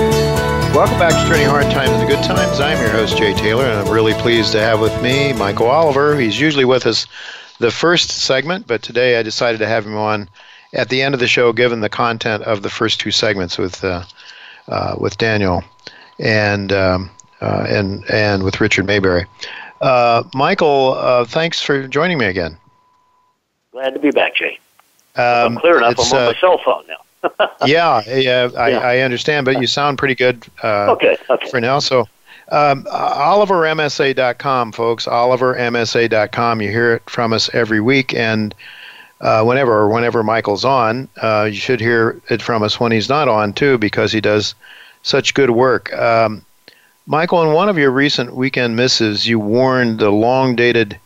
Speaker 2: Welcome back to Turning Hard Times into Good Times. I'm your host, Jay Taylor, and I'm really pleased to have with me Michael Oliver. He's usually with us the first segment, but today I decided to have him on at the end of the show, given the content of the first two segments with uh, uh, with Daniel and um, uh, and and with Richard Maybury. Uh, Michael, uh, thanks for joining me again.
Speaker 10: Glad to be back, Jay. Um, I'm clear enough. I'm on my uh, cell phone now
Speaker 2: yeah, yeah, I, yeah. I, understand, but you sound pretty good uh,
Speaker 10: okay, okay.
Speaker 2: for now. So, um, OliverMSA.com, folks. OliverMSA.com. You hear it from us every week, and uh, whenever or whenever Michael's on, uh, you should hear it from us when he's not on too, because he does such good work. Um, Michael, in one of your recent weekend misses, you warned the long-dated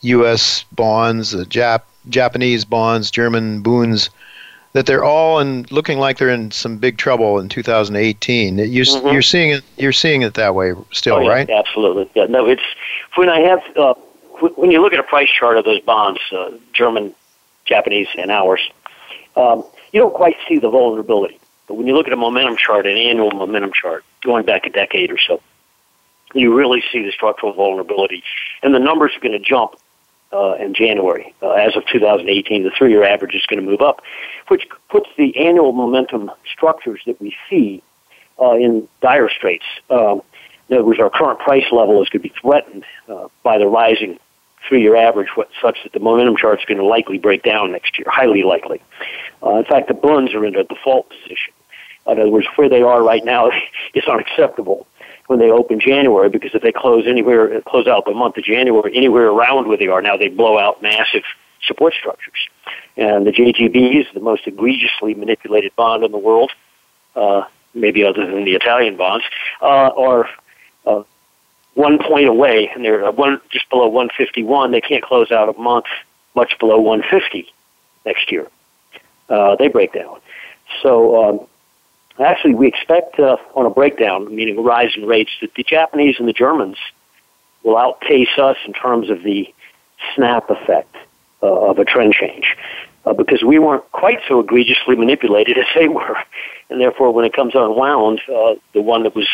Speaker 2: U.S. bonds, the Jap- Japanese bonds, German bunds that they're all in looking like they're in some big trouble in 2018. You, mm-hmm. You're seeing it. You're seeing it that way still,
Speaker 10: oh, yeah,
Speaker 2: right?
Speaker 10: Absolutely. Yeah. No, it's when I have uh, when you look at a price chart of those bonds, uh, German, Japanese, and ours, um, you don't quite see the vulnerability. But when you look at a momentum chart, an annual momentum chart, going back a decade or so, you really see the structural vulnerability. And the numbers are going to jump uh, in January. Uh, as of 2018, the three-year average is going to move up, which puts the annual momentum structures that we see uh, in dire straits. Um, in other words, our current price level is going to be threatened uh, by the rising three-year average, what, such that the momentum chart is going to likely break down next year, highly likely. Uh, in fact, the bonds are in a default position. In other words, where they are right now is unacceptable when they open January because if they close anywhere, close out the month of January anywhere around where they are now, they blow out massive support structures. And the JGB is the most egregiously manipulated bond in the world, uh, maybe other than the Italian bonds, uh, are uh, one point away, and they're one just below 151. They can't close out a month much below 150 next year. Uh, they break down. So um, actually, we expect uh, on a breakdown, meaning a rise in rates, that the Japanese and the Germans will outpace us in terms of the snap effect uh, of a trend change. Uh, because we weren't quite so egregiously manipulated as they were. And therefore, when it comes unwound, uh, the one that was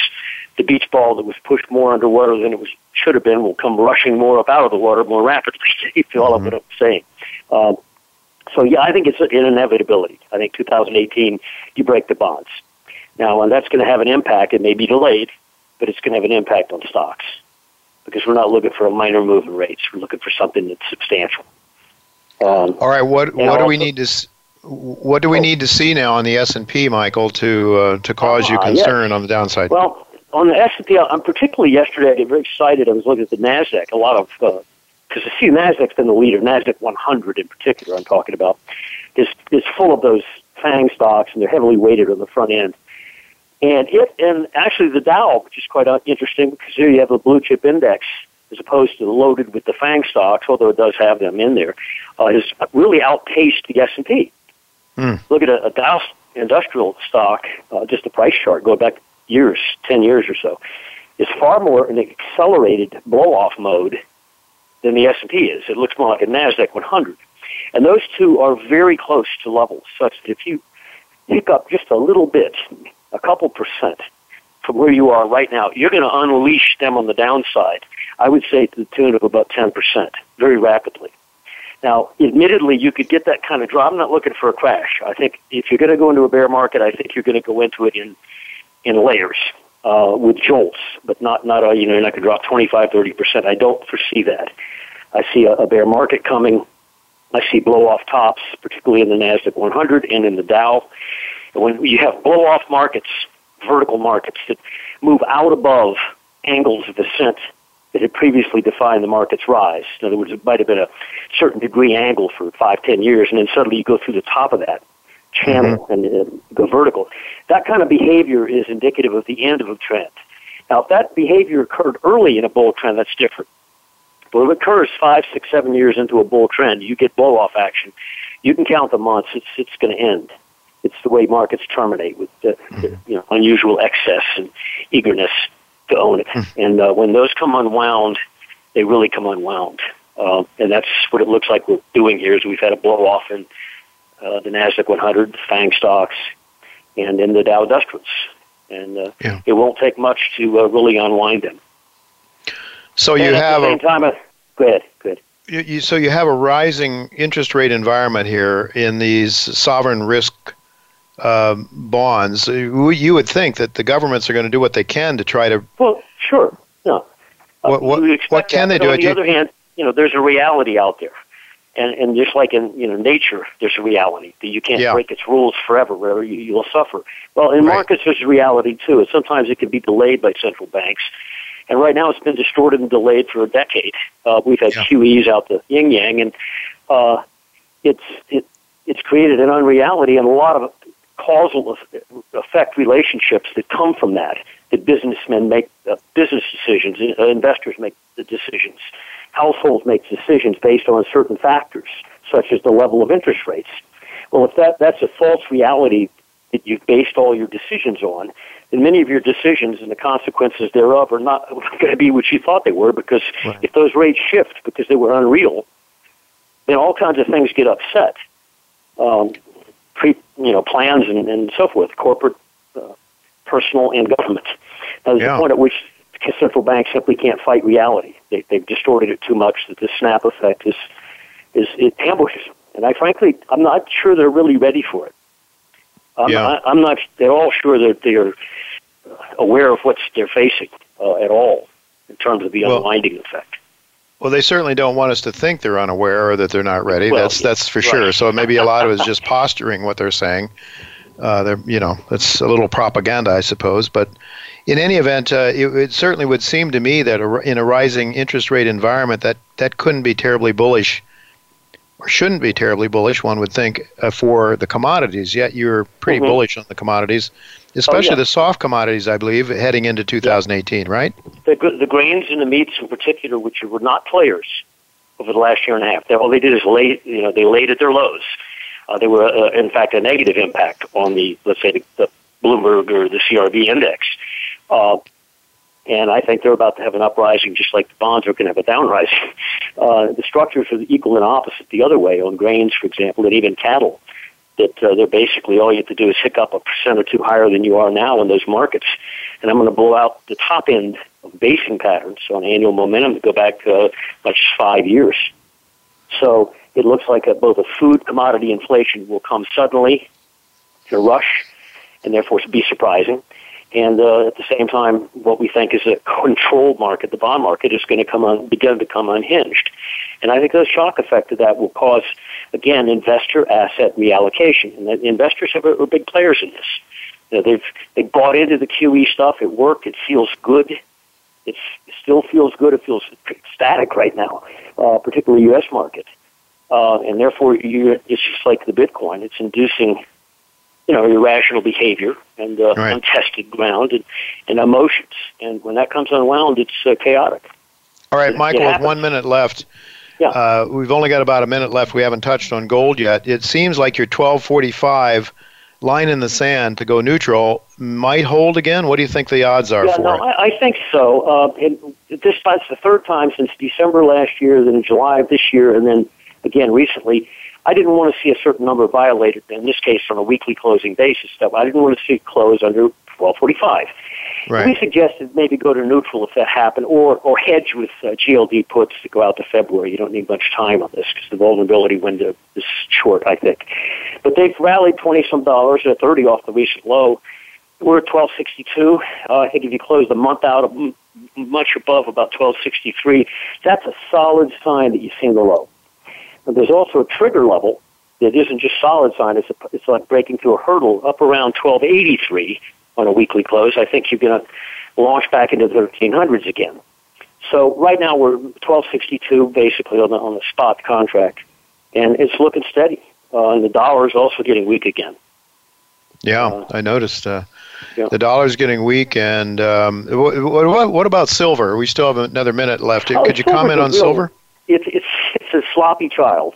Speaker 10: the beach ball that was pushed more underwater than it was should have been will come rushing more up out of the water more rapidly. you follow mm-hmm. what I'm saying? Um, so yeah, I think it's an inevitability. I think 2018, you break the bonds. Now, and that's going to have an impact. It may be delayed, but it's going to have an impact on stocks because we're not looking for a minor move in rates. We're looking for something that's substantial.
Speaker 2: Um, All right. What what do we need to what do we oh. need to see now on the S and P, Michael, to uh, to cause uh, you concern on the downside?
Speaker 10: Well, on the S and P, I'm particularly yesterday. I get very excited. I was looking at the Nasdaq. A lot of because uh, I see Nasdaq's been the leader. Nasdaq 100 in particular, I'm talking about, is is full of those FANG stocks, and they're heavily weighted on the front end. And it, and actually the Dow, which is quite interesting because here you have a blue chip index as opposed to loaded with the FANG stocks, although it does have them in there, uh, has really outpaced the S&P. Mm. Look at a, a Dow industrial stock, uh, just the price chart going back years, 10 years or so, is far more in accelerated blow-off mode than the S&P is. It looks more like a NASDAQ 100. And those two are very close to levels such that if you pick up just a little bit a couple percent from where you are right now, you're going to unleash them on the downside. I would say to the tune of about 10% very rapidly. Now, admittedly, you could get that kind of drop. I'm not looking for a crash. I think if you're going to go into a bear market, I think you're going to go into it in in layers uh, with jolts, but not not a, you know you're not going to drop 25, 30 percent. I don't foresee that. I see a, a bear market coming. I see blow off tops, particularly in the Nasdaq 100 and in the Dow when you have blow off markets, vertical markets that move out above angles of ascent that had previously defined the market's rise. In other words, it might have been a certain degree angle for five, ten years, and then suddenly you go through the top of that channel mm-hmm. and uh, go vertical. That kind of behavior is indicative of the end of a trend. Now, if that behavior occurred early in a bull trend, that's different. But if it occurs five, six, seven years into a bull trend, you get blow off action. You can count the months; it's it's going to end it's the way markets terminate with the, mm-hmm. the you know unusual excess and eagerness to own it. Mm-hmm. And uh, when those come unwound, they really come unwound. Uh, and that's what it looks like we're doing here. Is we've had a blow off in uh, the Nasdaq 100, the FANG stocks, and in the Dow Industrials, and uh, yeah. it won't take much to uh, really unwind them.
Speaker 2: So and you have
Speaker 10: the same
Speaker 2: a
Speaker 10: time. Uh, go ahead. Go ahead.
Speaker 2: You, you, so you have a rising interest rate environment here in these sovereign risk um, bonds, you would think that the governments are going to do what they can to try to.
Speaker 10: Well, sure. No.
Speaker 2: What, what, what can
Speaker 10: that,
Speaker 2: they do?
Speaker 10: On the other hand, you know, there's a reality out there. And, and just like in you know nature, there's a reality that you can't yeah. break its rules forever, where you, you'll suffer. Well, in right. markets, there's a reality too, and sometimes it can be delayed by central banks. And right now, it's been distorted and delayed for a decade. Uh, we've had yeah. QEs out the yin yang, and uh, it's it, it's created an unreality, and a lot of causal effect relationships that come from that. That businessmen make uh, business decisions, uh, investors make the decisions, households make decisions based on certain factors, such as the level of interest rates. Well, if that that's a false reality that you've based all your decisions on, and many of your decisions and the consequences thereof are not going to be what you thought they were because right. if those rates shift because they were unreal, then all kinds of things get upset. Um, pre, you know, plans and, and so forth, corporate, uh, personal, and government. Now, there's yeah. a point at which central banks simply can't fight reality. They, they've distorted it too much that the snap effect is, is it ambushes them. And I frankly, I'm not sure they're really ready for it. I'm, yeah. I, I'm not at all sure that they're aware of what they're facing uh, at all in terms of the well, unwinding effect.
Speaker 2: Well, they certainly don't want us to think they're unaware or that they're not ready. Well, that's that's for right. sure. So maybe a lot of it is just posturing what they're saying. Uh, they're, you know, it's a little propaganda, I suppose. But in any event, uh, it, it, certainly would seem to me that a, in a rising interest rate environment, that that couldn't be terribly bullish or shouldn't be terribly bullish, one would think, uh, for the commodities. Yet you're pretty mm-hmm. bullish on the commodities, especially oh, yeah. the soft commodities, I believe, heading into 2018, yeah. right?
Speaker 10: The, the grains and the meats in particular, which were not players over the last year and a half. They, all they did is lay, you know, they laid at their lows. Uh, they were, uh, in fact, a negative impact on the, let's say, the, the Bloomberg or the CRB index. Uh, and I think they're about to have an uprising, just like the bonds are going to have a downrising. Uh, the structures are equal and opposite the other way on grains, for example, and even cattle. That uh, they're basically all you have to do is hick up a percent or two higher than you are now in those markets, and I'm going to blow out the top end of basing patterns on annual momentum to go back uh, much five years. So it looks like a, both a food commodity inflation will come suddenly in a rush, and therefore be surprising and uh, at the same time, what we think is a controlled market, the bond market, is going to come on, begin to come unhinged. And I think the shock effect of that will cause, again, investor asset reallocation. And the investors are, are big players in this. You know, they've they bought into the QE stuff. It worked. It feels good. It's, it still feels good. It feels static right now, uh, particularly U.S. market. Uh, and therefore, you, it's just like the Bitcoin. It's inducing you know, irrational behavior and uh, right. untested ground and, and emotions. And when that comes unwound, it's uh, chaotic.
Speaker 2: All right, Michael, with one minute left. Yeah. Uh, we've only got about a minute left. We haven't touched on gold yet. It seems like your 1245 line in the sand to go neutral might hold again. What do you think the odds are
Speaker 10: yeah,
Speaker 2: for
Speaker 10: no,
Speaker 2: it?
Speaker 10: I, I think so. Uh, and this that's the third time since December last year, then in July of this year, and then again recently. I didn't want to see a certain number violated, in this case on a weekly closing basis. So I didn't want to see it close under 1245. Right. We suggested maybe go to neutral if that happened, or, or hedge with uh, GLD puts to go out to February. You don't need much time on this because the vulnerability window is short, I think. But they've rallied 20 some dollars, or 30 off the recent low. We're at 1262. Uh, I think if you close the month out much above about 1263, that's a solid sign that you've seen the low. And there's also a trigger level that isn't just solid sign. It's, a, it's like breaking through a hurdle up around 1283 on a weekly close. I think you're going to launch back into the 1300s again. So right now we're 1262 basically on the, on the spot contract, and it's looking steady. Uh, and the dollar is also getting weak again.
Speaker 2: Yeah, uh, I noticed. Uh, yeah. The dollar's getting weak, and um, what, what, what, about silver? We still have another minute left. Oh, Could you comment on silver?
Speaker 10: It's it's it's a sloppy child.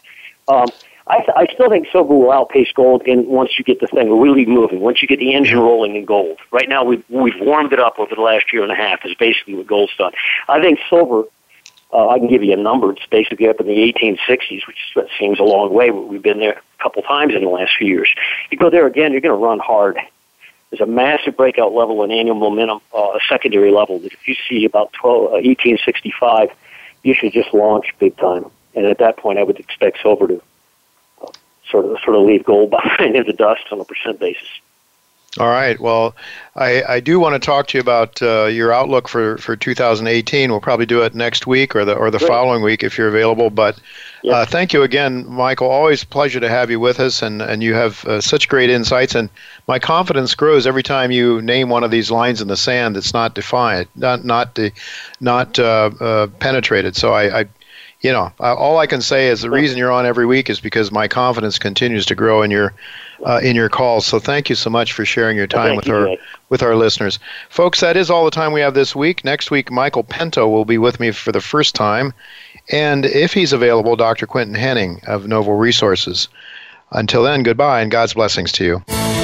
Speaker 10: Um, I, th- I still think silver will outpace gold in once you get the thing really moving, once you get the engine rolling in gold. Right now, we've, we've warmed it up over the last year and a half, is basically what gold's done. I think silver, uh, I can give you a number, it's basically up in the 1860s, which seems a long way, but we've been there a couple times in the last few years. You go there again, you're going to run hard. There's a massive breakout level in annual momentum, uh, a secondary level that if you see about 12, uh, 1865, you should just launch big time. And at that point, I would expect silver to uh, sort of sort of leave gold behind in the dust on a percent basis.
Speaker 2: All right. Well, I, I do want to talk to you about uh, your outlook for, for 2018. We'll probably do it next week or the or the Great. following week if you're available. But uh, thank you again, Michael. Always a pleasure to have you with us, and, and you have uh, such great insights. And my confidence grows every time you name one of these lines in the sand that's not defined, not not de, not uh, uh, penetrated. So I, I you know, all I can say is the reason you're on every week is because my confidence continues to grow in your uh, in your calls. So thank you so much for sharing your time with our with our listeners, folks. That is all the time we have this week. Next week, Michael Pento will be with me for the first time, and if he's available, Dr. Quinton Hennigh of Novo Resources. Until then, goodbye and God's blessings to you.